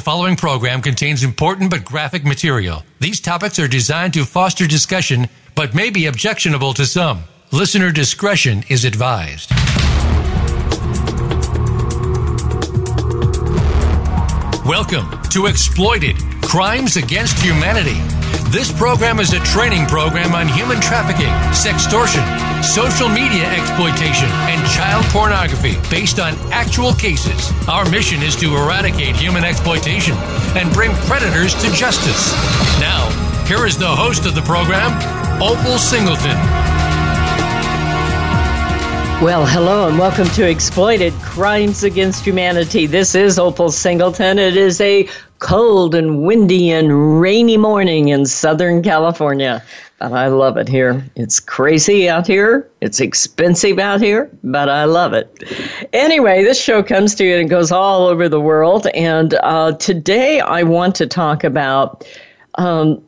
The following program contains important but graphic material. These topics are designed to foster discussion but may be objectionable to some. Listener discretion is advised. Welcome to Exploited Crimes Against Humanity. This program is a training program on human trafficking, sextortion, social media exploitation, and child pornography based on actual cases. Our mission is to eradicate human exploitation and bring predators to justice. Now, here is the host of the program, Opal Singleton. Well, hello and welcome to Exploited Crimes Against Humanity. This is Opal Singleton. It is a cold and windy and rainy morning in Southern California. But I love it here. It's crazy out here. It's expensive out here, but I love it. Anyway, this show comes to you and goes all over the world. And uh, today I want to talk about um,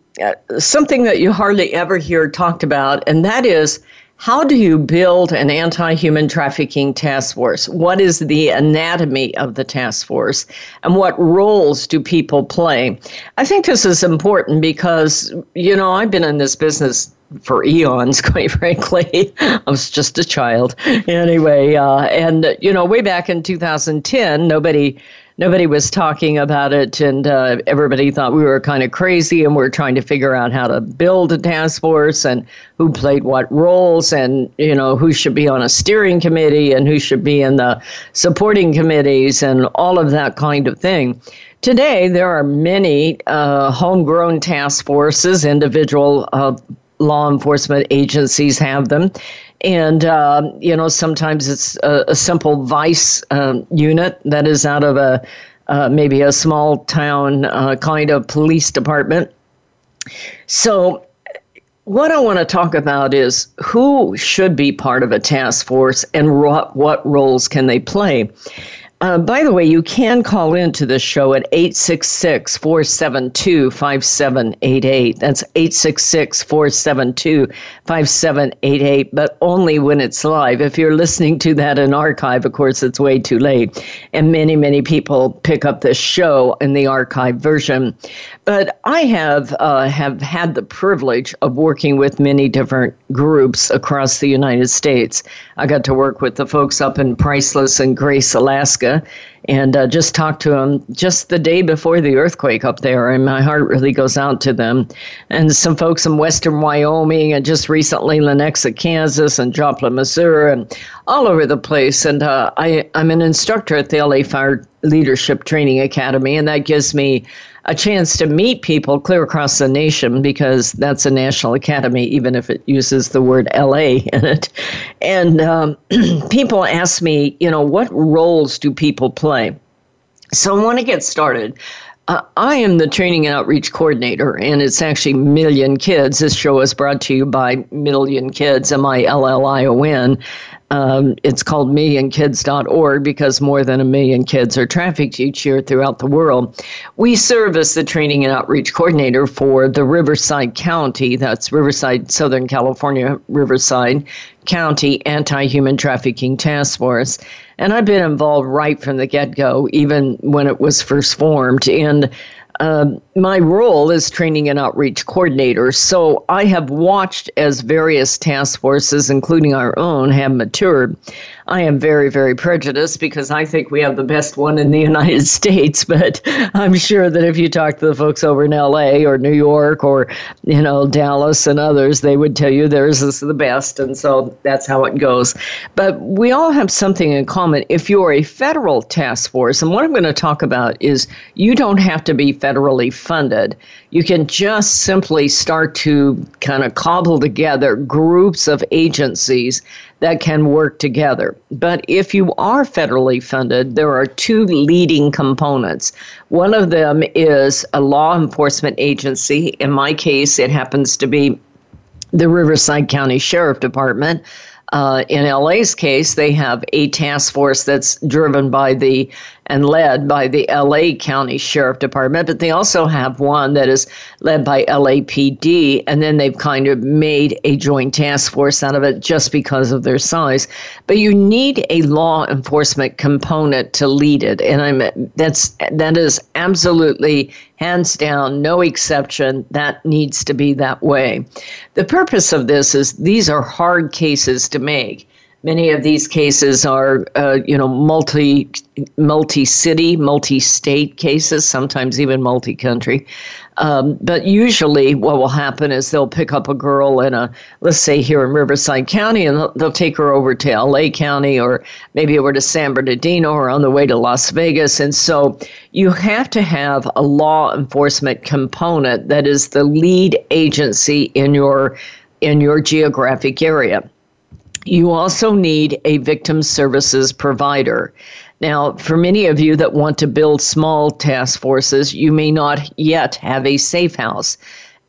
something that you hardly ever hear talked about, and that is how do you build an anti human trafficking task force? What is the anatomy of the task force? And what roles do people play? I think this is important because, you know, I've been in this business for eons, quite frankly. I was just a child. Anyway, uh, and, you know, way back in 2010, nobody nobody was talking about it, and uh, everybody thought we were kind of crazy, and we are trying to figure out how to build a task force and who played what roles, and you know who should be on a steering committee and who should be in the supporting committees, and all of that kind of thing. Today, there are many uh, homegrown task forces, individual uh, law enforcement agencies have them. And, uh, you know, sometimes it's a, a simple vice um, unit that is out of a uh, maybe a small town uh, kind of police department. So, what I want to talk about is who should be part of a task force and what, what roles can they play. Uh, by the way, you can call into this show at 866 472 5788. That's 866 472 5788, but only when it's live. If you're listening to that in archive, of course, it's way too late. And many, many people pick up this show in the archive version. But I have, uh, have had the privilege of working with many different groups across the United States. I got to work with the folks up in Priceless and Grace, Alaska, and uh, just talked to them just the day before the earthquake up there, and my heart really goes out to them. And some folks in western Wyoming, and just recently Lenexa, Kansas, and Joplin, Missouri, and all over the place. And uh, I, I'm an instructor at the LA Fire Leadership Training Academy, and that gives me a chance to meet people clear across the nation because that's a national academy, even if it uses the word LA in it. And um, people ask me, you know, what roles do people play? So I want to get started. Uh, I am the training and outreach coordinator, and it's actually Million Kids. This show is brought to you by Million Kids, M I L L I O N. Um, it's called millionkids.org because more than a million kids are trafficked each year throughout the world. We serve as the training and outreach coordinator for the Riverside County, that's Riverside, Southern California, Riverside County Anti Human Trafficking Task Force. And I've been involved right from the get go, even when it was first formed. And uh, my role is training and outreach coordinator. So I have watched as various task forces, including our own, have matured. I am very, very prejudiced because I think we have the best one in the United States. But I'm sure that if you talk to the folks over in LA or New York or, you know, Dallas and others, they would tell you theirs is the best. And so that's how it goes. But we all have something in common. If you're a federal task force, and what I'm going to talk about is you don't have to be federally funded you can just simply start to kind of cobble together groups of agencies that can work together. But if you are federally funded, there are two leading components. One of them is a law enforcement agency. In my case, it happens to be the Riverside County Sheriff Department. Uh, in LA's case, they have a task force that's driven by the and led by the LA County Sheriff Department, but they also have one that is led by LAPD, and then they've kind of made a joint task force out of it just because of their size. But you need a law enforcement component to lead it, and I'm that's that is absolutely hands down, no exception. That needs to be that way. The purpose of this is these are hard cases to make. Many of these cases are, uh, you know, multi, multi-city, multi-state cases, sometimes even multi-country. Um, but usually, what will happen is they'll pick up a girl in a, let's say here in Riverside County, and they'll, they'll take her over to LA County or maybe over to San Bernardino or on the way to Las Vegas. And so you have to have a law enforcement component that is the lead agency in your in your geographic area. You also need a victim services provider. Now, for many of you that want to build small task forces, you may not yet have a safe house.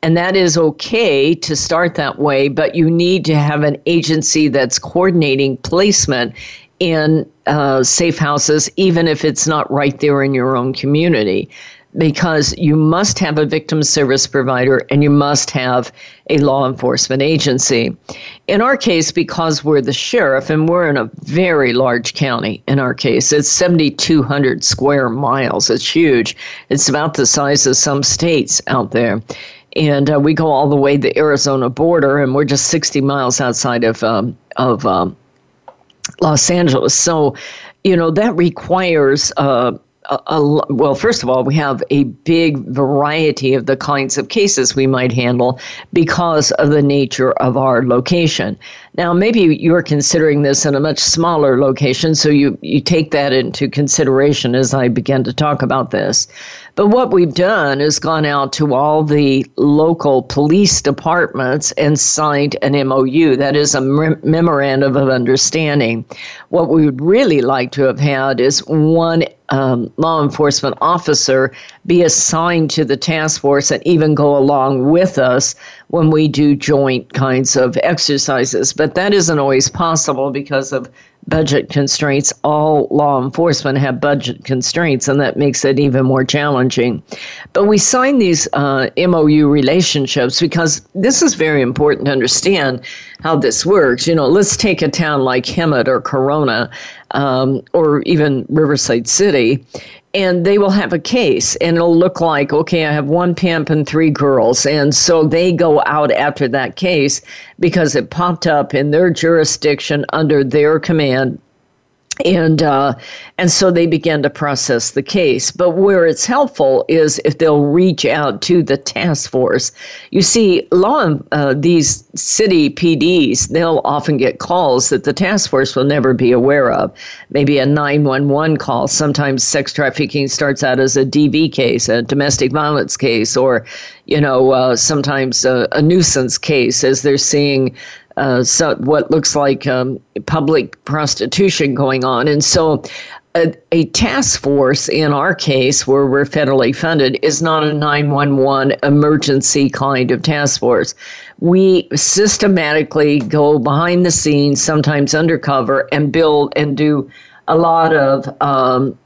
And that is okay to start that way, but you need to have an agency that's coordinating placement in uh, safe houses, even if it's not right there in your own community because you must have a victim service provider and you must have a law enforcement agency. In our case, because we're the sheriff and we're in a very large county, in our case, it's 7,200 square miles. It's huge. It's about the size of some states out there. And uh, we go all the way to the Arizona border, and we're just 60 miles outside of, um, of um, Los Angeles. So, you know, that requires uh, a, a, well, first of all, we have a big variety of the kinds of cases we might handle because of the nature of our location. Now, maybe you're considering this in a much smaller location, so you, you take that into consideration as I begin to talk about this. But what we've done is gone out to all the local police departments and signed an MOU. That is a memorandum of understanding. What we would really like to have had is one um, law enforcement officer be assigned to the task force and even go along with us when we do joint kinds of exercises. But that isn't always possible because of budget constraints. All law enforcement have budget constraints, and that makes it even more challenging. But we sign these uh, MOU relationships because this is very important to understand how this works. You know, let's take a town like Hemet or Corona um, or even Riverside City and they will have a case and it'll look like okay i have one pimp and three girls and so they go out after that case because it popped up in their jurisdiction under their command and uh, and so they began to process the case. But where it's helpful is if they'll reach out to the task force. You see, law uh, these city PDs they'll often get calls that the task force will never be aware of. Maybe a nine one one call. Sometimes sex trafficking starts out as a DV case, a domestic violence case, or you know uh, sometimes a, a nuisance case as they're seeing uh, so what looks like um, public prostitution going on. And so a, a, task force in our case where we're federally funded is not a 911 emergency kind of task force we systematically go behind the scenes sometimes undercover and build and do a lot of um,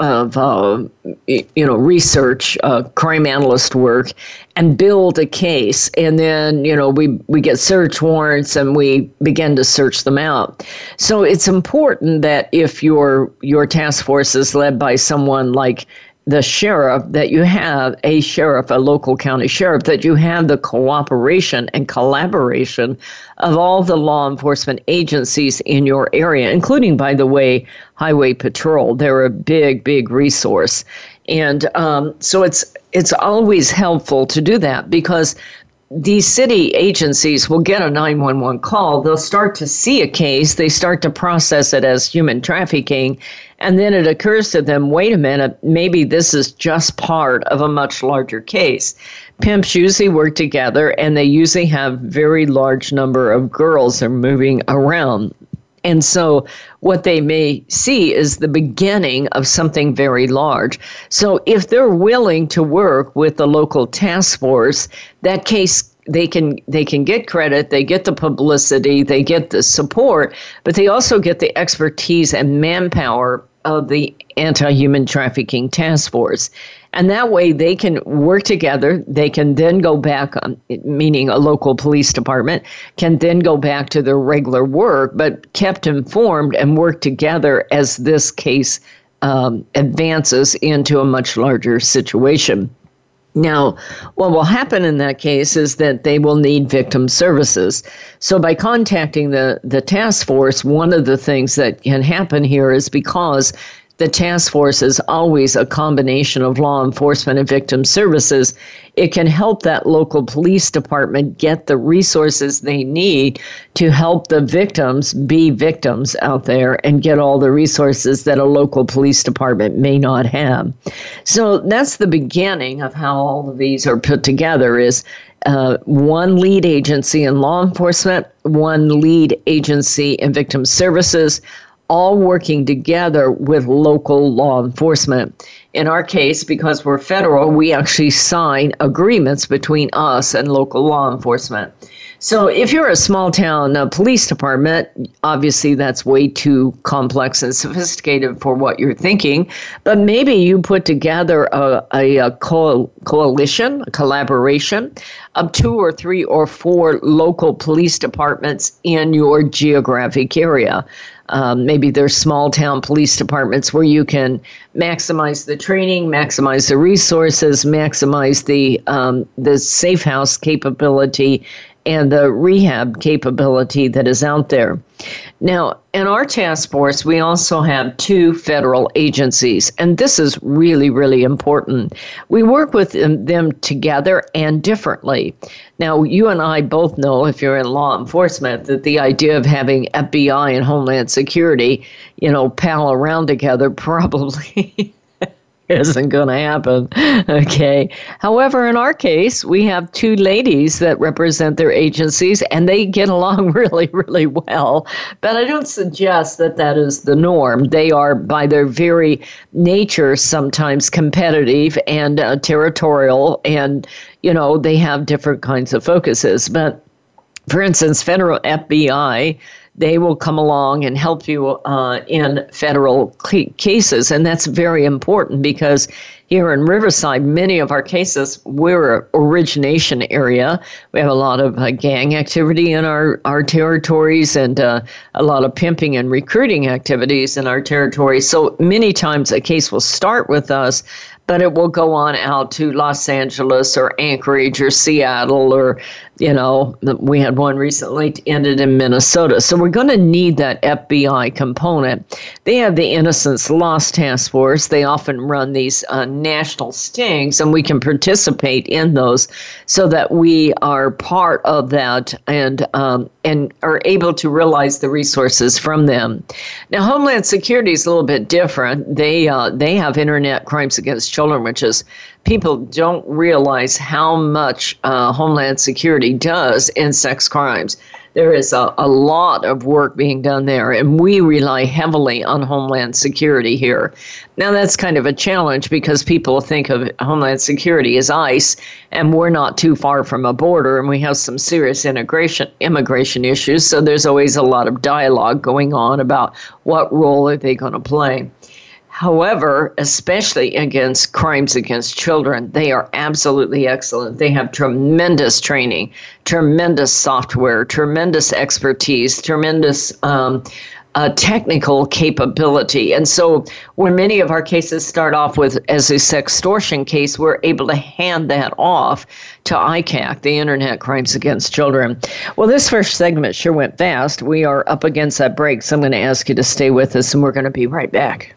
of uh, you know research, uh, crime analyst work, and build a case. And then you know we we get search warrants and we begin to search them out. So it's important that if your your task force is led by someone like the sheriff that you have a sheriff, a local county sheriff, that you have the cooperation and collaboration of all the law enforcement agencies in your area, including, by the way, Highway Patrol. They're a big, big resource. And um, so it's it's always helpful to do that because these city agencies will get a 911 call. They'll start to see a case. They start to process it as human trafficking. And then it occurs to them wait a minute, maybe this is just part of a much larger case. Pimps usually work together and they usually have very large number of girls are moving around. And so what they may see is the beginning of something very large. So if they're willing to work with the local task force, that case they can they can get credit, they get the publicity, they get the support, but they also get the expertise and manpower of the Anti Human Trafficking Task Force. And that way they can work together. They can then go back, on, meaning a local police department, can then go back to their regular work, but kept informed and work together as this case um, advances into a much larger situation. Now, what will happen in that case is that they will need victim services. So, by contacting the, the task force, one of the things that can happen here is because the task force is always a combination of law enforcement and victim services. It can help that local police department get the resources they need to help the victims be victims out there and get all the resources that a local police department may not have. So that's the beginning of how all of these are put together is uh, one lead agency in law enforcement, one lead agency in victim services, all working together with local law enforcement. In our case, because we're federal, we actually sign agreements between us and local law enforcement. So if you're a small town uh, police department, obviously that's way too complex and sophisticated for what you're thinking. But maybe you put together a, a, a co- coalition, a collaboration of two or three or four local police departments in your geographic area. Um, maybe there's small town police departments where you can maximize the training, maximize the resources, maximize the um, the safe house capability, and the rehab capability that is out there. Now, in our task force, we also have two federal agencies, and this is really, really important. We work with them, together and differently. Now, you and I both know, if you're in law enforcement, that the idea of having FBI and Homeland Security, you know, pal around together probably isn't going to happen. Okay. However, in our case, we have two ladies that represent their agencies and they get along really, really well. But I don't suggest that that is the norm. They are, by their very nature, sometimes competitive and uh, territorial, and, you know, they have different kinds of focuses. But for instance, federal FBI they will come along and help you uh, in federal cases. And that's very important because here in Riverside, many of our cases, we're an origination area. We have a lot of uh, gang activity in our, our territories and uh, a lot of pimping and recruiting activities in our territories. So many times a case will start with us, but it will go on out to Los Angeles or Anchorage or Seattle or you know, we had one recently ended in Minnesota. So we're going to need that FBI component. They have the Innocence Lost Task Force. They often run these uh, national stings, and we can participate in those so that we are part of that and um, and are able to realize the resources from them. Now, Homeland Security is a little bit different. They uh, they have Internet Crimes Against Children, which is people don't realize how much uh, Homeland Security does in sex crimes. There is a, a lot of work being done there, and we rely heavily on Homeland Security here. Now, that's kind of a challenge because people think of Homeland Security as ICE, and we're not too far from a border, and we have some serious integration, immigration issues, so there's always a lot of dialogue going on about what role are they going to play. However, especially against crimes against children, they are absolutely excellent. They have tremendous training, tremendous software, tremendous expertise, tremendous um, uh, technical capability. And so, when many of our cases start off with as a sextortion case, we're able to hand that off to ICAC, the Internet Crimes Against Children. Well, this first segment sure went fast. We are up against that break, so I'm going to ask you to stay with us, and we're going to be right back.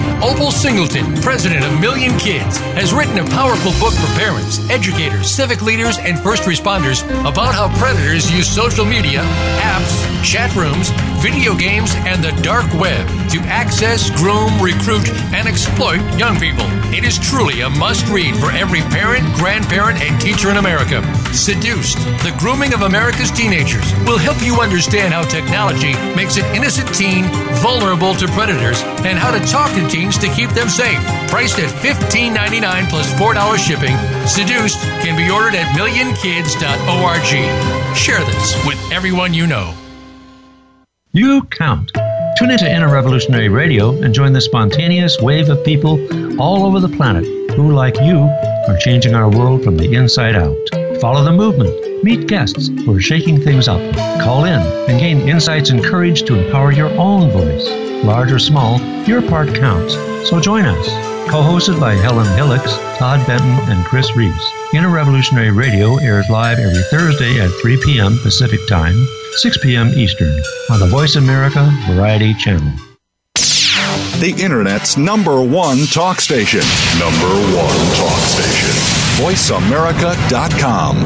Opal Singleton, president of Million Kids, has written a powerful book for parents, educators, civic leaders, and first responders about how predators use social media, apps, chat rooms, video games, and the dark web to access, groom, recruit, and exploit young people. It is truly a must read for every parent, grandparent, and teacher in America. Seduced, the grooming of America's teenagers will help you understand how technology makes an innocent teen vulnerable to predators and how to talk to teens to keep them safe. Priced at $15.99 plus $4 shipping, Seduced can be ordered at millionkids.org. Share this with everyone you know. You count. Tune into Inner Revolutionary Radio and join the spontaneous wave of people all over the planet who, like you, are changing our world from the inside out. Follow the movement. Meet guests who are shaking things up. Call in and gain insights and courage to empower your own voice. Large or small, your part counts. So join us. Co-hosted by Helen Hillocks, Todd Benton, and Chris Reeves. Inner Revolutionary Radio airs live every Thursday at 3 p.m. Pacific Time, 6 p.m. Eastern on the Voice America Variety Channel. The Internet's number one talk station. Number one talk station. VoiceAmerica.com.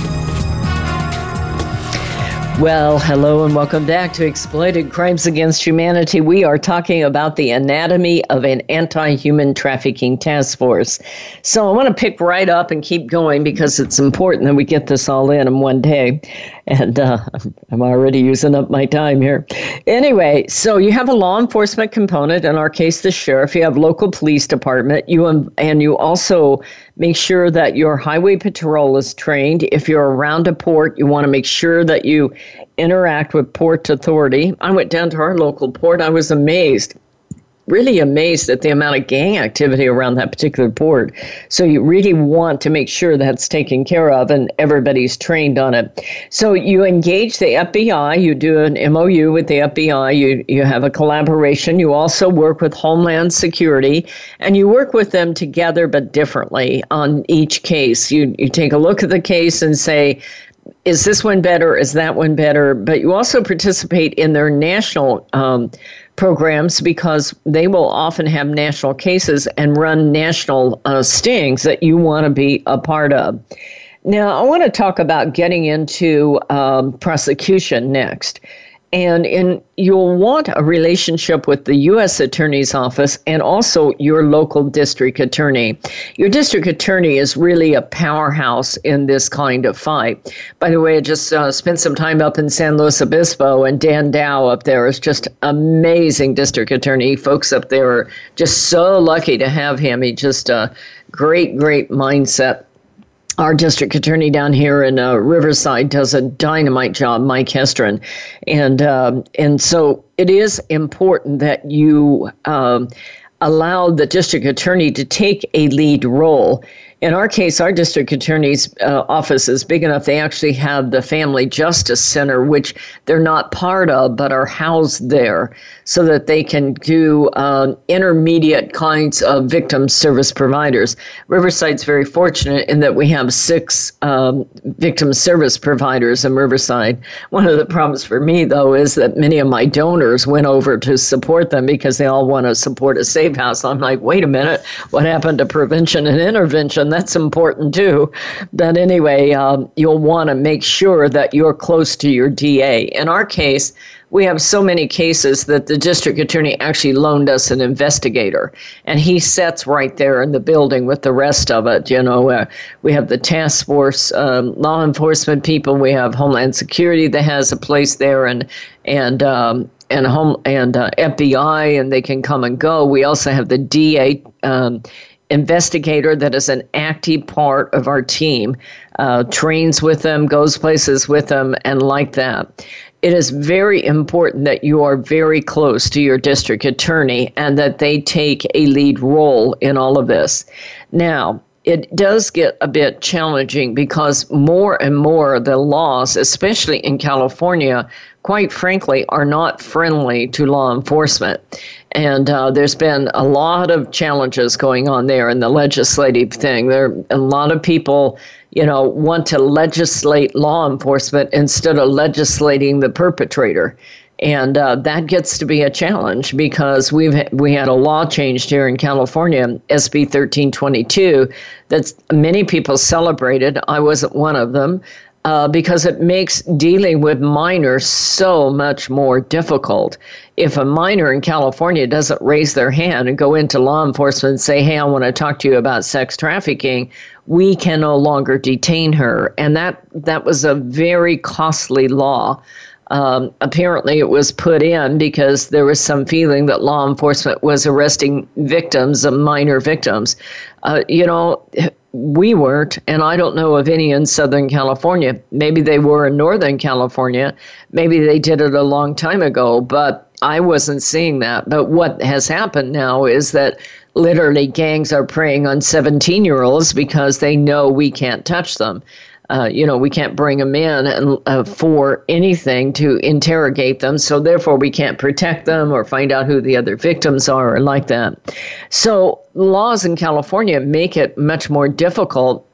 Well, hello and welcome back to Exploited Crimes Against Humanity. We are talking about the anatomy of an anti human trafficking task force. So I want to pick right up and keep going because it's important that we get this all in in one day. And uh, I'm already using up my time here. Anyway, so you have a law enforcement component, in our case, the sheriff. You have local police department. You and you also make sure that your highway patrol is trained. If you're around a port, you want to make sure that you interact with port authority. I went down to our local port. I was amazed really amazed at the amount of gang activity around that particular port. So you really want to make sure that's taken care of and everybody's trained on it. So you engage the FBI, you do an MOU with the FBI, you, you have a collaboration. You also work with Homeland Security and you work with them together but differently on each case. You, you take a look at the case and say, is this one better? Is that one better? But you also participate in their national um, programs because they will often have national cases and run national uh, stings that you want to be a part of. Now, I want to talk about getting into um, prosecution next. And in you'll want a relationship with the U.S. Attorney's Office and also your local district attorney. Your district attorney is really a powerhouse in this kind of fight. By the way, I just uh, spent some time up in San Luis Obispo, and Dan Dow up there is just amazing district attorney. Folks up there are just so lucky to have him. He just a uh, great, great mindset our district attorney down here in uh, Riverside does a dynamite job, Mike Hestrin, and um, and so it is important that you um, allow the district attorney to take a lead role in our case, our district attorney's uh, office is big enough. They actually have the Family Justice Center, which they're not part of, but are housed there so that they can do uh, intermediate kinds of victim service providers. Riverside's very fortunate in that we have six um, victim service providers in Riverside. One of the problems for me, though, is that many of my donors went over to support them because they all want to support a safe house. I'm like, wait a minute, what happened to prevention and intervention? And that's important too. But anyway, um, you'll want to make sure that you're close to your DA. In our case, we have so many cases that the district attorney actually loaned us an investigator, and he sits right there in the building with the rest of it. You know, uh, we have the task force, um, law enforcement people, we have Homeland Security that has a place there, and and um, and home and uh, FBI, and they can come and go. We also have the DA. Um, investigator that is an active part of our team, uh, trains with them, goes places with them, and like that it is very important that you are very close to your district attorney and that they take a lead role in all of this. Now, it does get a bit challenging because more and more the laws, especially in California, quite frankly, are not friendly to law enforcement. And uh, there's been a lot of challenges going on there in the legislative thing. There a lot of people you know, want to legislate law enforcement instead of legislating the perpetrator. And uh, that gets to be a challenge because we've we had a law changed here in California, SB 1322, that many people celebrated. I wasn't one of them. Uh, because it makes dealing with minors so much more difficult. If a minor in California doesn't raise their hand and go into law enforcement and say, Hey, I want to talk to you about sex trafficking, we can no longer detain her. And that, that was a very costly law. Um, apparently, it was put in because there was some feeling that law enforcement was arresting victims, minor victims. Uh, you know, we weren't, and I don't know of any in Southern California. Maybe they were in Northern California. Maybe they did it a long time ago, but I wasn't seeing that. But what has happened now is that literally gangs are preying on 17 year olds because they know we can't touch them. Uh, you know, we can't bring them in and, uh, for anything to interrogate them. So therefore, we can't protect them or find out who the other victims are or like that. So laws in California make it much more difficult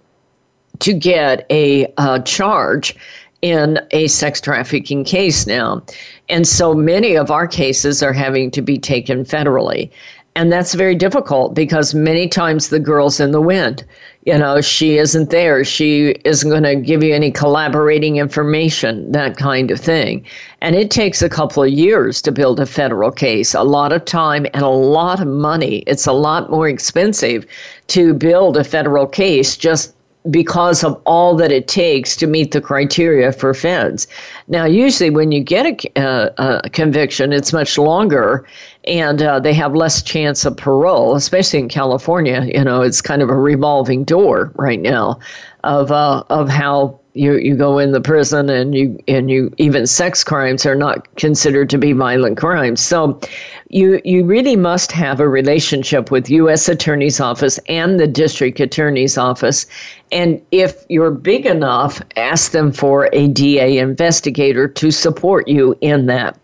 to get a uh, charge in a sex trafficking case now. And so many of our cases are having to be taken federally. And that's very difficult because many times the girl's in the wind. You know, she isn't there. She isn't going to give you any collaborating information, that kind of thing. And it takes a couple of years to build a federal case, a lot of time and a lot of money. It's a lot more expensive to build a federal case just because of all that it takes to meet the criteria for feds. Now, usually when you get a, uh, a conviction, it's much longer and uh, they have less chance of parole, especially in California. You know, it's kind of a revolving door right now of, uh, of how you you go in the prison and you and you even sex crimes are not considered to be violent crimes. So you you really must have a relationship with US Attorney's office and the district attorney's office and if you're big enough ask them for a DA investigator to support you in that.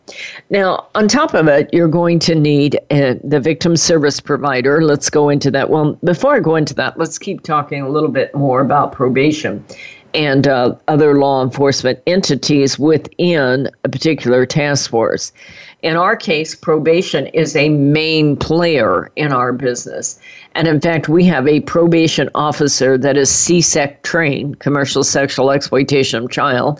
Now, on top of it, you're going to need uh, the victim service provider. Let's go into that. Well, before I go into that, let's keep talking a little bit more about probation and uh, other law enforcement entities within a particular task force. In our case, probation is a main player in our business. And in fact, we have a probation officer that is CSEC trained, commercial sexual exploitation of child.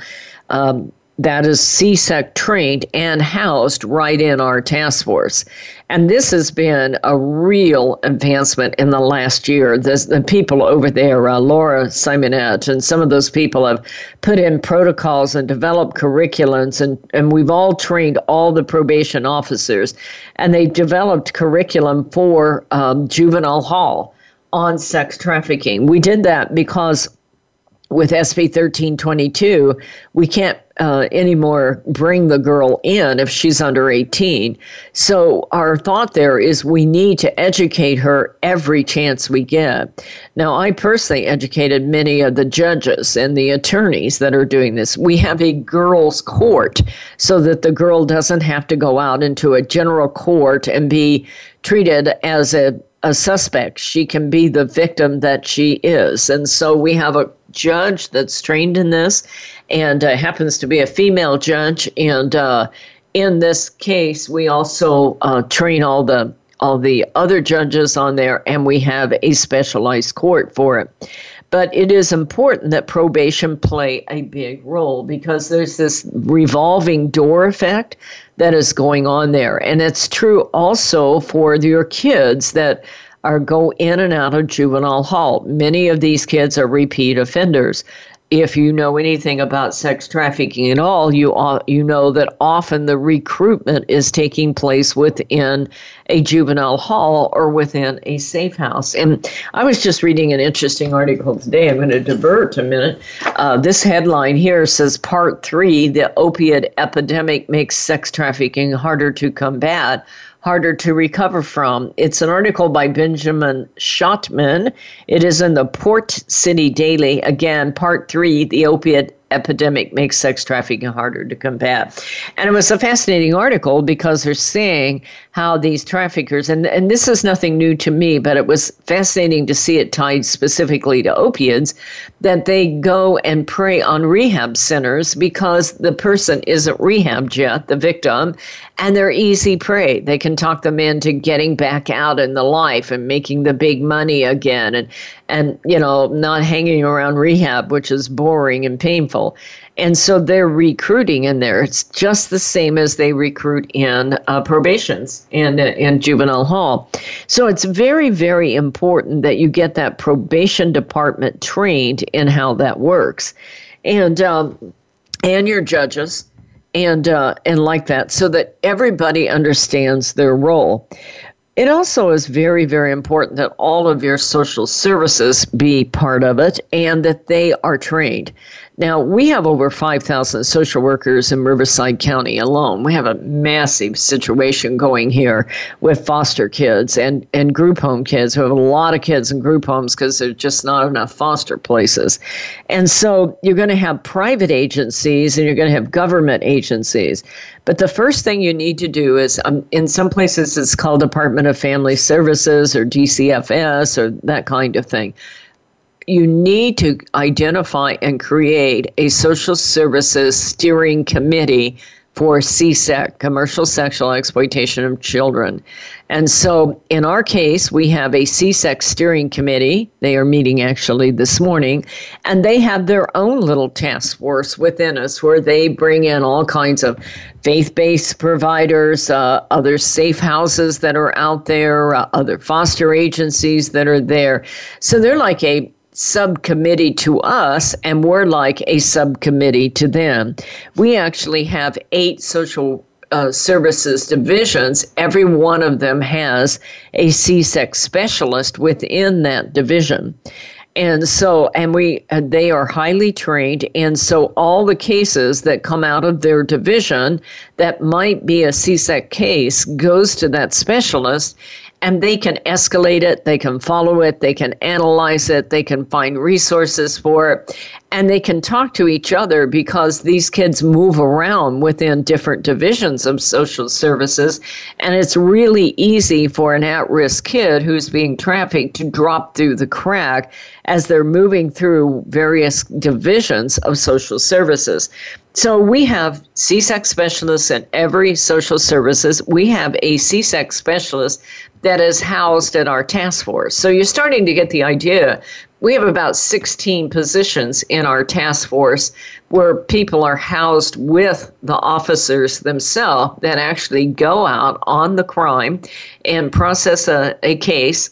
Um, that is CSEC trained and housed right in our task force. And this has been a real advancement in the last year. The, people over there, uh, Laura Simonette, and some of those people have put in protocols and developed curriculums, and, and we've all trained all the probation officers. And they've developed curriculum for um, juvenile hall on sex trafficking. We did that because with SB 1322, we can't uh, anymore bring the girl in if she's under 18. So our thought there is we need to educate her every chance we get. Now, I personally educated many of the judges and the attorneys that are doing this. We have a girls' court so that the girl doesn't have to go out into a general court and be treated as a a suspect. She can be the victim that she is. And so we have a judge that's trained in this and uh, happens to be a female judge. And uh, in this case, we also uh, train all the all the other judges on there, and we have a specialized court for it. But it is important that probation play a big role because there's this revolving door effect that is going on there. And it's true also for your kids that are go in and out of juvenile hall. Many of these kids are repeat offenders if you know anything about sex trafficking at all, you you know that often the recruitment is taking place within a juvenile hall or within a safe house. And I was just reading an interesting article today. I'm going to divert a minute. Uh, this headline here says Part Three: The opiate epidemic makes sex trafficking harder to combat harder to recover from. It's an article by Benjamin Schachtman. It is in the Port City Daily. Again, part three the opiate epidemic makes sex trafficking harder to combat. And it was a fascinating article because they're saying how these traffickers, and, and this is nothing new to me, but it was fascinating to see it tied specifically to opiates, that they go and prey on rehab centers because the person isn't rehabbed yet, the victim, and they're easy prey. They can talk them into getting back out in the life and making the big money again and and you know not hanging around rehab which is boring and painful and so they're recruiting in there. It's just the same as they recruit in uh, probations and uh, juvenile hall. So it's very very important that you get that probation department trained in how that works. And um, and your judges and uh, and like that so that everybody understands their role. It also is very, very important that all of your social services be part of it and that they are trained. Now, we have over 5,000 social workers in Riverside County alone. We have a massive situation going here with foster kids and, and group home kids. We have a lot of kids in group homes because there's just not enough foster places. And so you're going to have private agencies and you're going to have government agencies. But the first thing you need to do is, um, in some places, it's called Department of Family Services or DCFS or that kind of thing you need to identify and create a social services steering committee for CSEC, commercial sexual exploitation of children. And so in our case, we have a CSEC steering committee. They are meeting actually this morning, and they have their own little task force within us where they bring in all kinds of faith based providers, uh, other safe houses that are out there, uh, other foster agencies that are there. So they're like a subcommittee to us, and we're like a subcommittee to them. We actually have eight social uh, services divisions. Every one of them has a CSEC specialist within that division. And so, and we, uh, they are highly trained. And so, all the cases that come out of their division that might be a CSEC case goes to that specialist and they can escalate it, they can follow it, they can analyze it, they can find resources for it, and they can talk to each other because these kids move around within different divisions of social services. And it's really easy for an at risk kid who's being trafficked to drop through the crack as they're moving through various divisions of social services. So we have CSEC specialists in every social services. We have a CSEC specialist that is housed at our task force. So you're starting to get the idea. We have about 16 positions in our task force where people are housed with the officers themselves that actually go out on the crime and process a, a case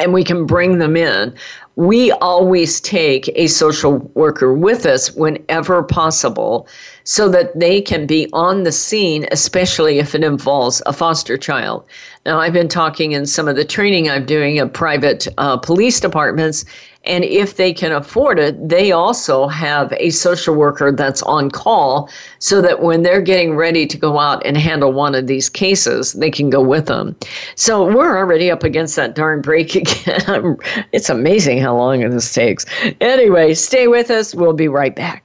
and we can bring them in. We always take a social worker with us whenever possible so that they can be on the scene, especially if it involves a foster child. Now, I've been talking in some of the training I'm doing at private uh, police departments, and if they can afford it, they also have a social worker that's on call so that when they're getting ready to go out and handle one of these cases, they can go with them. So we're already up against that darn break again. it's amazing how long this takes. Anyway, stay with us. We'll be right back.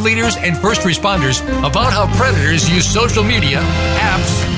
leaders, and first responders about how predators use social media, apps,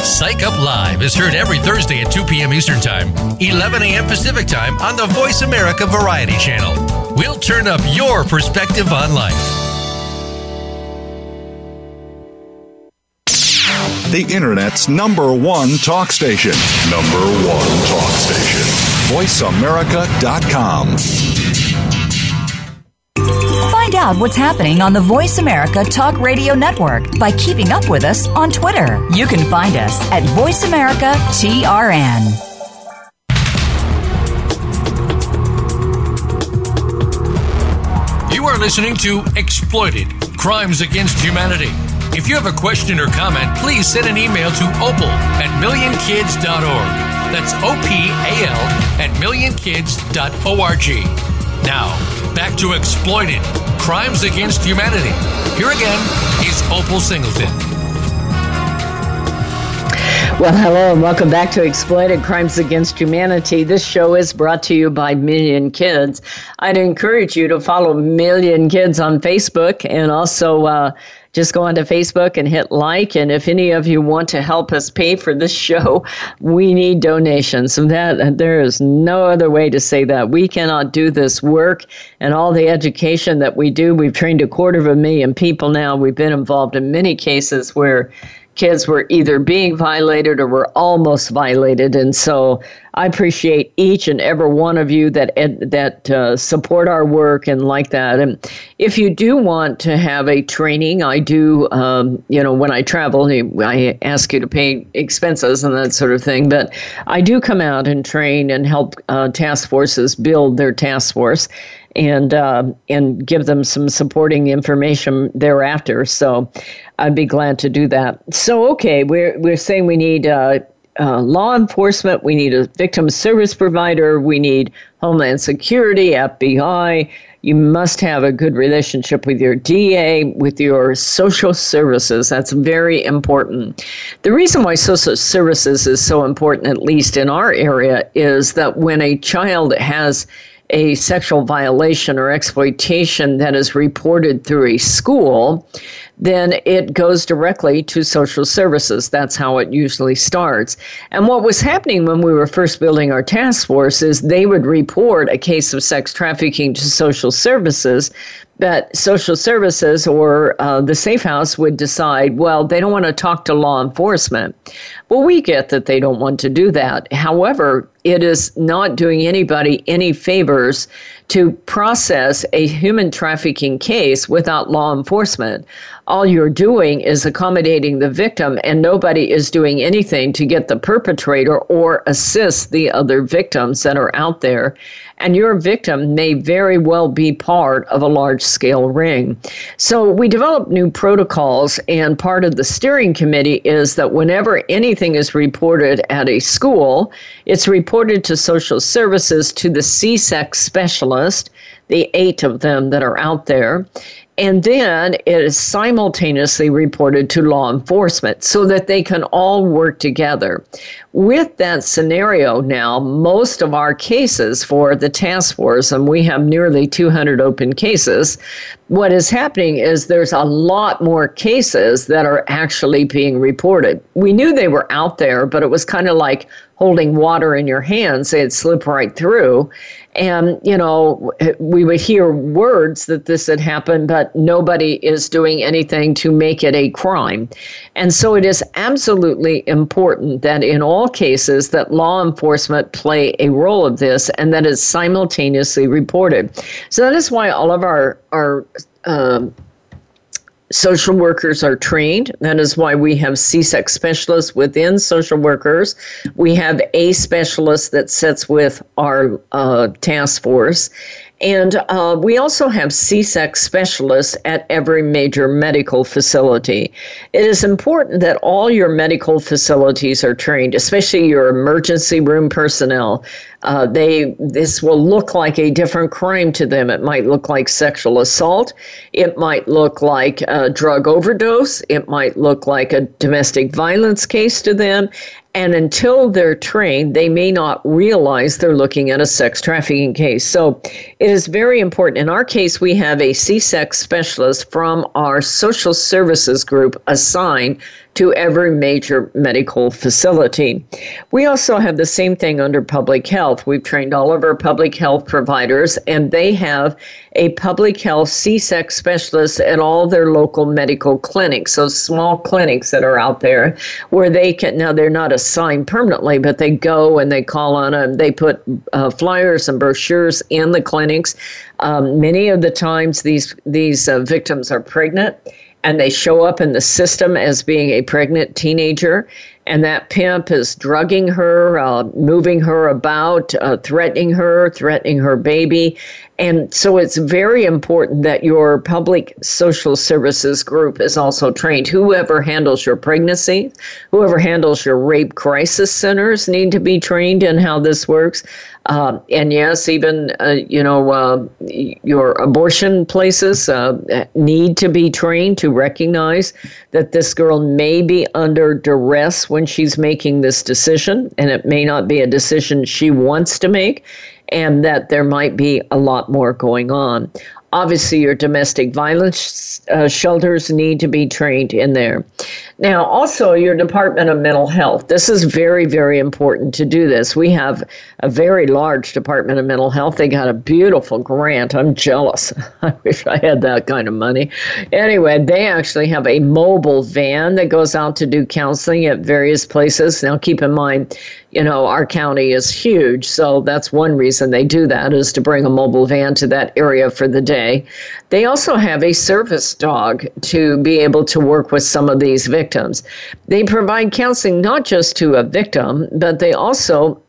Psych Up Live is heard every Thursday at 2 p.m. Eastern Time, 11 a.m. Pacific Time on the Voice America Variety Channel. We'll turn up your perspective on life. The Internet's number one talk station. Number one talk station. VoiceAmerica.com. Find out what's happening on the Voice America Talk Radio Network by keeping up with us on Twitter. You can find us at Voice America TRN. You are listening to Exploited Crimes Against Humanity. If you have a question or comment, please send an email to opal at millionkids.org. That's O P A L at millionkids.org. Now, back to Exploited Crimes Against Humanity. Here again is Opal Singleton. Well, hello and welcome back to Exploited Crimes Against Humanity. This show is brought to you by Million Kids. I'd encourage you to follow Million Kids on Facebook and also uh, just go onto Facebook and hit like. And if any of you want to help us pay for this show, we need donations. And that there is no other way to say that. We cannot do this work and all the education that we do. We've trained a quarter of a million people now. We've been involved in many cases where kids were either being violated or were almost violated. And so I appreciate each and every one of you that that uh, support our work and like that. And if you do want to have a training, I do. Um, you know, when I travel, I ask you to pay expenses and that sort of thing. But I do come out and train and help uh, task forces build their task force and uh, and give them some supporting information thereafter. So I'd be glad to do that. So okay, we're we're saying we need. Uh, uh, law enforcement, we need a victim service provider, we need Homeland Security, FBI. You must have a good relationship with your DA, with your social services. That's very important. The reason why social services is so important, at least in our area, is that when a child has a sexual violation or exploitation that is reported through a school, then it goes directly to social services. That's how it usually starts. And what was happening when we were first building our task force is they would report a case of sex trafficking to social services, that social services or uh, the safe house would decide, well, they don't want to talk to law enforcement. Well, we get that they don't want to do that. However, it is not doing anybody any favors to process a human trafficking case without law enforcement. All you're doing is accommodating the victim, and nobody is doing anything to get the perpetrator or assist the other victims that are out there and your victim may very well be part of a large scale ring. So we developed new protocols, and part of the steering committee is that whenever anything is reported at a school, it's reported to social services to the CSEC specialist the eight of them that are out there. And then it is simultaneously reported to law enforcement so that they can all work together. With that scenario now, most of our cases for the task force, and we have nearly 200 open cases, what is happening is there's a lot more cases that are actually being reported. We knew they were out there, but it was kind of like holding water in your hands, they'd slip right through. And, you know, we would hear words that this had happened, but nobody is doing anything to make it a crime. And so it is absolutely important that in all cases that law enforcement play a role of this and that it's simultaneously reported. So that is why all of our, our um, social workers are trained. That is why we have CSEC specialists within social workers. We have a specialist that sits with our uh, task force. And uh, we also have CSEC specialists at every major medical facility. It is important that all your medical facilities are trained, especially your emergency room personnel. Uh, they this will look like a different crime to them. It might look like sexual assault. It might look like a drug overdose. It might look like a domestic violence case to them. And until they're trained, they may not realize they're looking at a sex trafficking case. So it is very important. In our case, we have a CSEC specialist from our social services group assigned to every major medical facility. We also have the same thing under public health. We've trained all of our public health providers, and they have a public health CSEC specialist at all their local medical clinics, so small clinics that are out there where they can, now they're not assigned permanently, but they go and they call on them. They put uh, flyers and brochures in the clinics. Um, many of the times, these, these uh, victims are pregnant and they show up in the system as being a pregnant teenager and that pimp is drugging her, uh, moving her about, uh, threatening her, threatening her baby. And so it's very important that your public social services group is also trained. Whoever handles your pregnancy, whoever handles your rape crisis centers need to be trained in how this works. Uh, and yes, even uh, you know uh, your abortion places uh, need to be trained to recognize that this girl may be under duress when she's making this decision, and it may not be a decision she wants to make, and that there might be a lot more going on. Obviously, your domestic violence uh, shelters need to be trained in there. Now, also your Department of Mental Health. This is very, very important to do this. We have a very large Department of Mental Health. They got a beautiful grant. I'm jealous. I wish I had that kind of money. Anyway, they actually have a mobile van that goes out to do counseling at various places. Now, keep in mind, you know, our county is huge, so that's one reason they do that is to bring a mobile van to that area for the day. They also have a service dog to be able to work with some of these victims. They provide counseling not just to a victim, but they also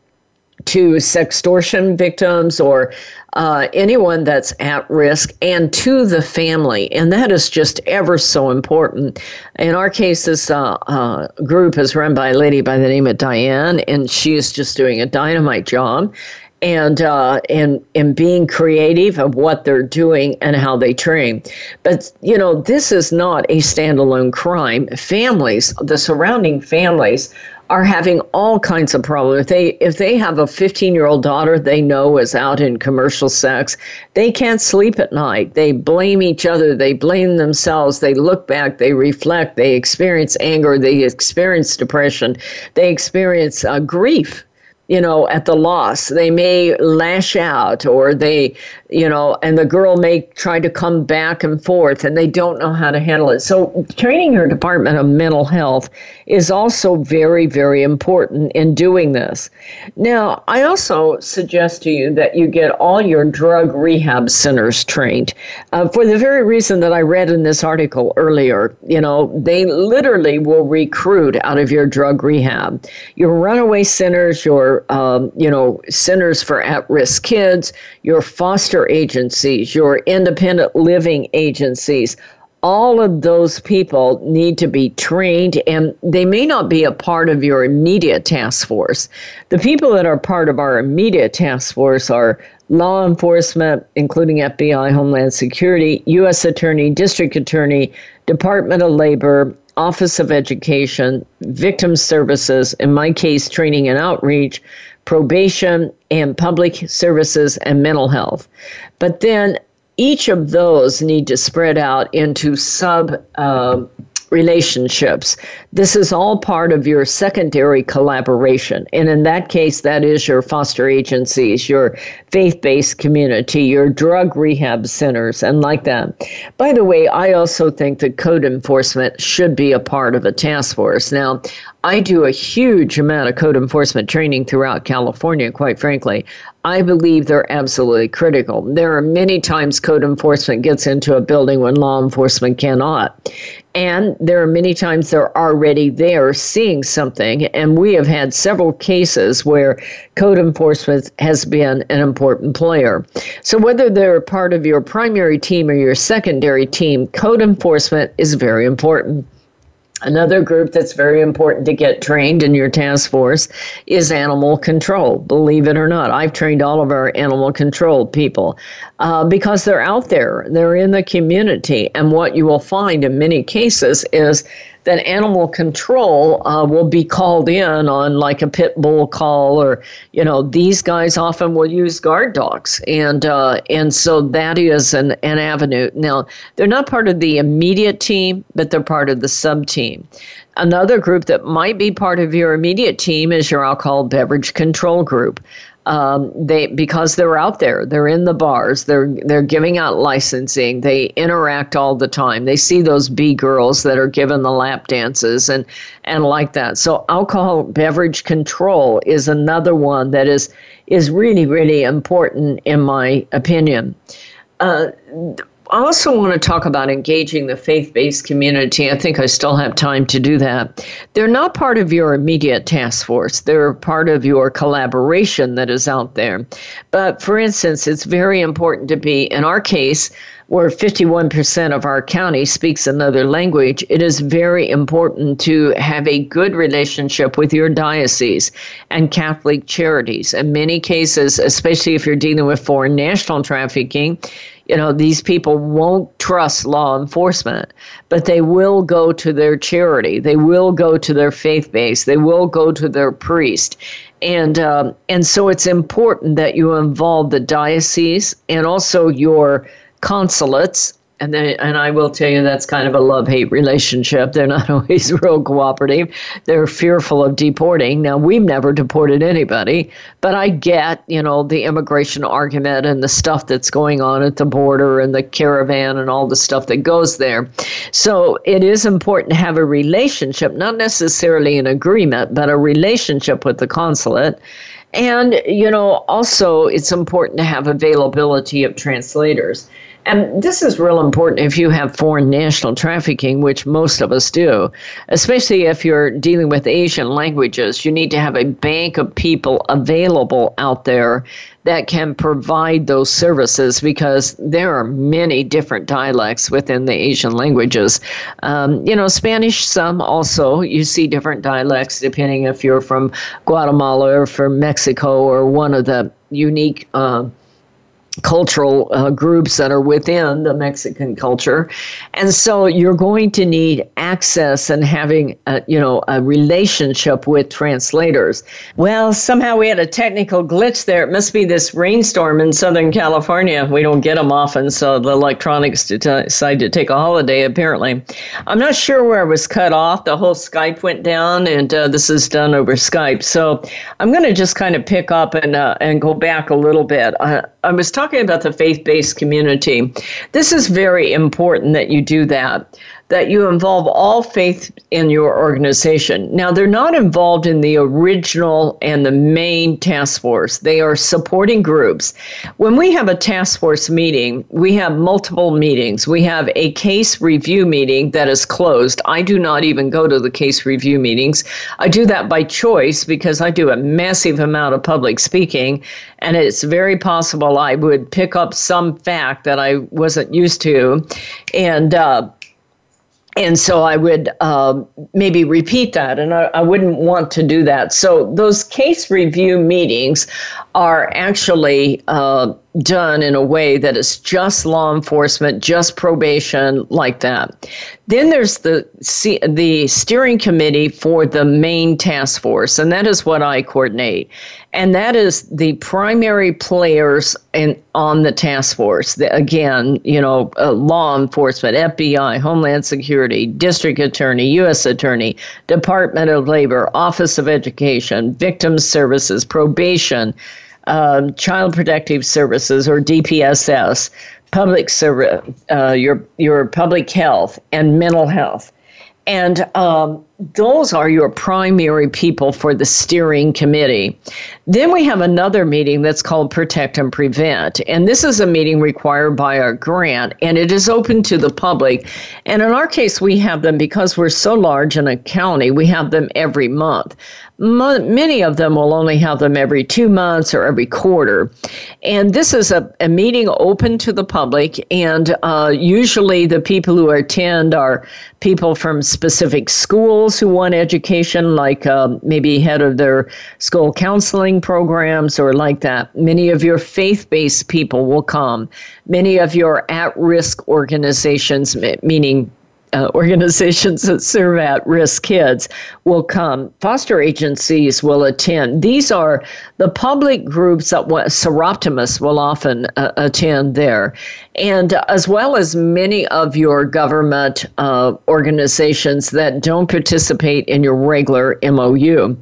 to sextortion victims or uh, anyone that's at risk and to the family. And that is just ever so important. In our case, this uh, uh, group is run by a lady by the name of Diane, and she is just doing a dynamite job and uh, and and being creative of what they're doing and how they train. But you know, this is not a standalone crime. Families, the surrounding families, are having all kinds of problems. If they if they have a 15 year old daughter they know is out in commercial sex, they can't sleep at night. They blame each other. They blame themselves. They look back. They reflect. They experience anger. They experience depression. They experience uh, grief you know, at the loss. They may lash out or they, you know, and the girl may try to come back and forth and they don't know how to handle it. So, training your Department of Mental Health is also very, very important in doing this. Now, I also suggest to you that you get all your drug rehab centers trained uh, for the very reason that I read in this article earlier. You know, they literally will recruit out of your drug rehab. Your runaway centers, your um, you know, centers for at-risk kids, your foster agencies, your independent living agencies. All of those people need to be trained, and they may not be a part of your immediate task force. The people that are part of our immediate task force are law enforcement, including FBI, Homeland Security, U.S. Attorney, District Attorney, Department of Labor, Office of Education, Victim Services, in my case, training and outreach, probation, and public services and mental health. But then each of those need to spread out into sub uh, relationships. This is all part of your secondary collaboration. And in that case, that is your foster agencies, your faith based community, your drug rehab centers, and like that. By the way, I also think that code enforcement should be a part of a task force. Now, I do a huge amount of code enforcement training throughout California, quite frankly. I believe they're absolutely critical. There are many times code enforcement gets into a building when law enforcement cannot. And there are many times they're already there seeing something. And we have had several cases where code enforcement has been an important player. So, whether they're part of your primary team or your secondary team, code enforcement is very important. Another group that's very important to get trained in your task force is animal control. Believe it or not, I've trained all of our animal control people uh, because they're out there, they're in the community. And what you will find in many cases is that animal control uh, will be called in on like a pit bull call, or you know these guys often will use guard dogs, and uh, and so that is an an avenue. Now they're not part of the immediate team, but they're part of the sub team. Another group that might be part of your immediate team is your alcohol beverage control group um, they because they're out there, they're in the bars, they're they're giving out licensing, they interact all the time. They see those B girls that are given the lap dances and and like that. So alcohol beverage control is another one that is is really really important in my opinion. Uh, I also want to talk about engaging the faith based community. I think I still have time to do that. They're not part of your immediate task force, they're part of your collaboration that is out there. But for instance, it's very important to be, in our case, where 51% of our county speaks another language, it is very important to have a good relationship with your diocese and Catholic charities. In many cases, especially if you're dealing with foreign national trafficking, you know, these people won't trust law enforcement, but they will go to their charity. They will go to their faith base. They will go to their priest. And, um, and so it's important that you involve the diocese and also your consulates and they, and I will tell you that's kind of a love hate relationship. They're not always real cooperative. They're fearful of deporting. Now we've never deported anybody, but I get you know the immigration argument and the stuff that's going on at the border and the caravan and all the stuff that goes there. So it is important to have a relationship, not necessarily an agreement, but a relationship with the consulate. And, you know, also it's important to have availability of translators. And this is real important if you have foreign national trafficking, which most of us do, especially if you're dealing with Asian languages. You need to have a bank of people available out there that can provide those services because there are many different dialects within the Asian languages. Um, you know, Spanish, some also, you see different dialects depending if you're from Guatemala or from Mexico or one of the unique. Uh, cultural uh, groups that are within the Mexican culture. And so you're going to need access and having, a, you know, a relationship with translators. Well, somehow we had a technical glitch there. It must be this rainstorm in Southern California. We don't get them often, so the electronics decided to take a holiday, apparently. I'm not sure where I was cut off. The whole Skype went down, and uh, this is done over Skype. So I'm going to just kind of pick up and, uh, and go back a little bit. I, I was talking about the faith based community. This is very important that you do that that you involve all faith in your organization. Now, they're not involved in the original and the main task force, they are supporting groups. When we have a task force meeting, we have multiple meetings. We have a case review meeting that is closed. I do not even go to the case review meetings. I do that by choice because I do a massive amount of public speaking, and it's very possible I would pick up some fact that I wasn't used to. And, uh, and so I would uh, maybe repeat that, and I, I, wouldn't want to do that. So those case review meetings are actually uh, done in a way that is just law enforcement, just probation, like that. Then there's the the steering committee for the main task force, and that is what I coordinate, and that is the primary players in on the task force. The, again, you know, uh, law enforcement, FBI, Homeland Security, District Attorney, U.S. Attorney, Department of Labor, Office of Education, Victim Services, Probation um, Child Protective Services or DPSS, public service, uh, your your public health and mental health, and um, those are your primary people for the steering committee. Then we have another meeting that's called Protect and Prevent. And this is a meeting required by our grant, and it is open to the public. And in our case, we have them because we're so large in a county, we have them every month many of them will only have them every two months or every quarter. And this is a, a meeting open to the public, and uh, usually the people who attend are people from specific schools who want education, like uh, maybe head of their school counseling programs or like that. Many of your faith based people will come. Many of your at risk organizations, meaning uh, organizations that serve at risk kids will come. Foster agencies will attend. These are the public groups that Soroptimist will often uh, attend there, and as well as many of your government uh, organizations that don't participate in your regular MOU.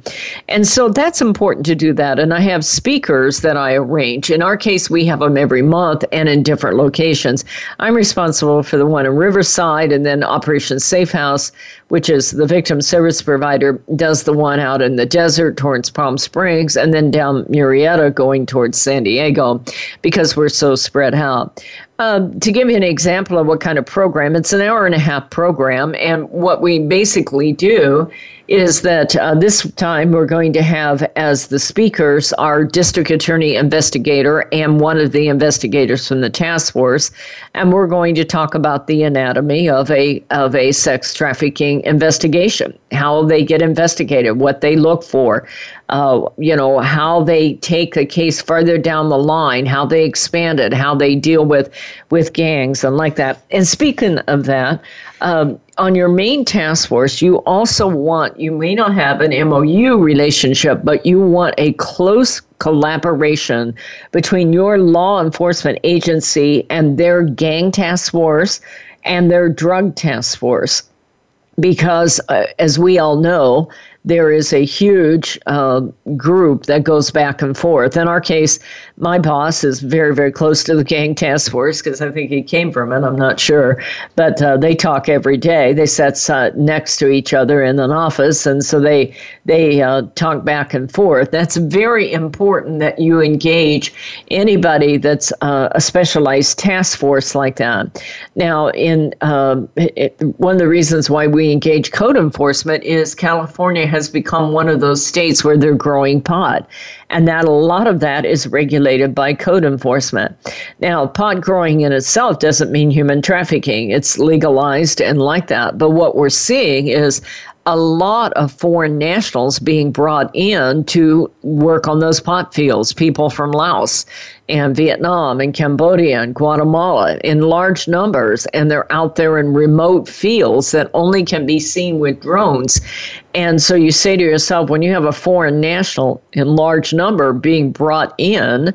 And so that's important to do that. And I have speakers that I arrange. In our case, we have them every month and in different locations. I'm responsible for the one in Riverside and then Operation Safe House, which is the victim service provider, does the one out in the desert towards Palm Springs and then down Murrieta going towards San Diego because we're so spread out. Um, to give you an example of what kind of program, it's an hour and a half program. And what we basically do is that uh, this time we're going to have as the speakers our district attorney investigator and one of the investigators from the task force and we're going to talk about the anatomy of a of a sex trafficking investigation how they get investigated what they look for uh, you know how they take a case further down the line how they expand it how they deal with with gangs and like that. And speaking of that um, on your main task force, you also want, you may not have an MOU relationship, but you want a close collaboration between your law enforcement agency and their gang task force and their drug task force. Because, uh, as we all know, there is a huge uh, group that goes back and forth. In our case, my boss is very, very close to the gang task force because I think he came from it. I'm not sure. But uh, they talk every day. They sit uh, next to each other in an office, and so they, they uh, talk back and forth. That's very important that you engage anybody that's uh, a specialized task force like that. Now, in um, it, one of the reasons why we engage code enforcement is California has become one of those states where they're growing pot, and that a lot of that is regulated by code enforcement. Now, pot growing in itself doesn't mean human trafficking, it's legalized and like that. But what we're seeing is a lot of foreign nationals being brought in to work on those pot fields, people from Laos and Vietnam and Cambodia and Guatemala in large numbers. And they're out there in remote fields that only can be seen with drones. And so you say to yourself, when you have a foreign national in large number being brought in,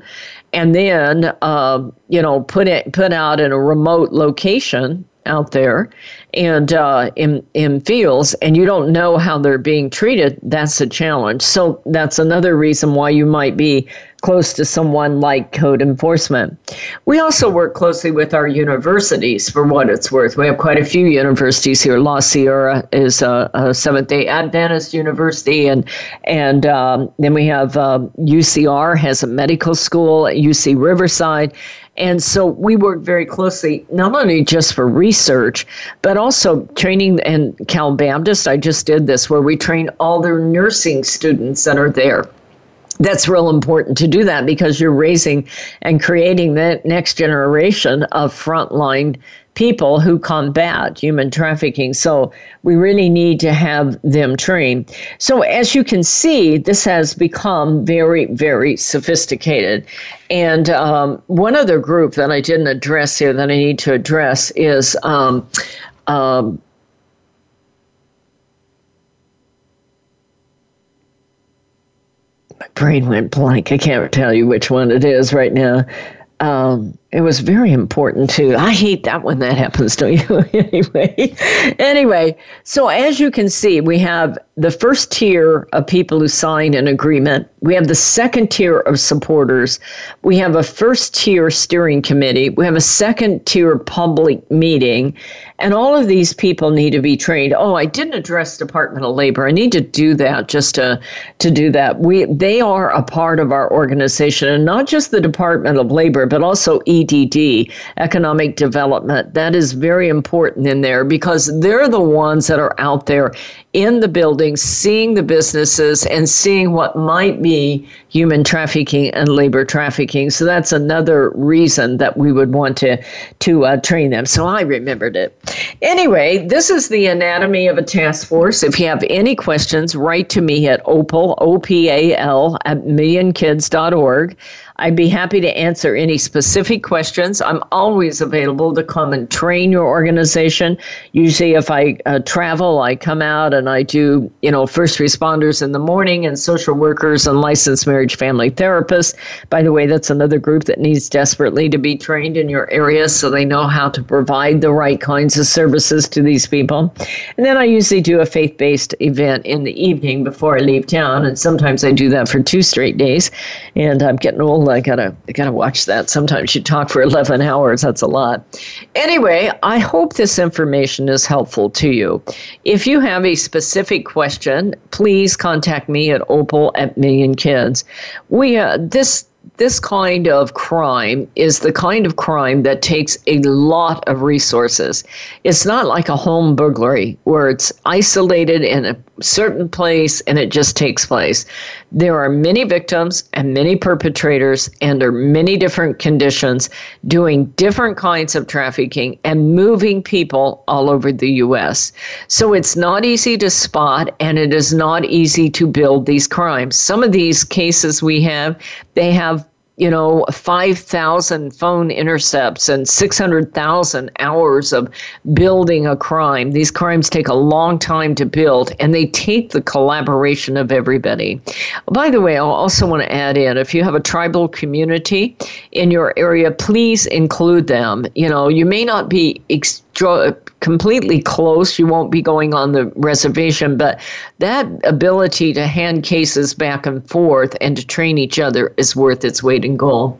and then uh, you know put it put out in a remote location out there and uh, in in fields, and you don't know how they're being treated, that's a challenge. So that's another reason why you might be close to someone like code enforcement. We also work closely with our universities for what it's worth. We have quite a few universities here. La Sierra is a, a Seventh Day Adventist university, and and um, then we have um, UCR has a medical school at UC Riverside. And so we work very closely, not only just for research, but also training. And Cal Baptist, I just did this where we train all their nursing students that are there that's real important to do that because you're raising and creating the next generation of frontline people who combat human trafficking. So we really need to have them trained. So as you can see, this has become very, very sophisticated. And um, one other group that I didn't address here that I need to address is. Um, um, brain went blank. I can't tell you which one it is right now. Um, it was very important too. I hate that when that happens, don't you? anyway, anyway, so as you can see, we have the first tier of people who sign an agreement. We have the second tier of supporters. We have a first tier steering committee. We have a second tier public meeting. And all of these people need to be trained. Oh, I didn't address Department of Labor. I need to do that just to, to do that. We they are a part of our organization and not just the Department of Labor, but also EDD, economic development. That is very important in there because they're the ones that are out there in the buildings, seeing the businesses and seeing what might be human trafficking and labor trafficking. So that's another reason that we would want to to uh, train them. So I remembered it. Anyway, this is the anatomy of a task force. If you have any questions, write to me at opal o p a l at millionkids.org. I'd be happy to answer any specific questions. I'm always available to come and train your organization. Usually, if I uh, travel, I come out and I do, you know, first responders in the morning and social workers and licensed marriage family therapists. By the way, that's another group that needs desperately to be trained in your area so they know how to provide the right kinds of services to these people. And then I usually do a faith based event in the evening before I leave town. And sometimes I do that for two straight days. And I'm getting old I gotta I gotta watch that. Sometimes you talk for eleven hours. That's a lot. Anyway, I hope this information is helpful to you. If you have a specific question, please contact me at opal at Million Kids. We uh, this this kind of crime is the kind of crime that takes a lot of resources. It's not like a home burglary where it's isolated in a certain place and it just takes place. There are many victims and many perpetrators under many different conditions doing different kinds of trafficking and moving people all over the U.S. So it's not easy to spot and it is not easy to build these crimes. Some of these cases we have, they have you know, 5,000 phone intercepts and 600,000 hours of building a crime. These crimes take a long time to build and they take the collaboration of everybody. By the way, I also want to add in if you have a tribal community in your area, please include them. You know, you may not be extra, completely close, you won't be going on the reservation, but that ability to hand cases back and forth and to train each other is worth its weight in gold.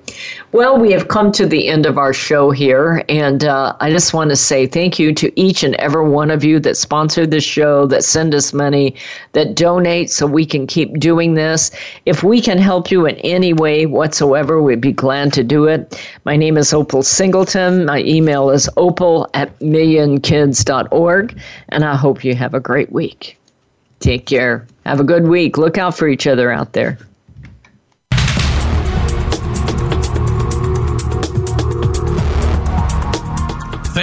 Well, we have come to the end of our show here, and uh, I just want to say thank you to each and every one of you that sponsored the show, that send us money, that donate so we can keep doing this. If we can help you in any way whatsoever, we'd be glad to do it. My name is Opal Singleton. My email is opal at million kids.org. And I hope you have a great week. Take care. Have a good week. Look out for each other out there.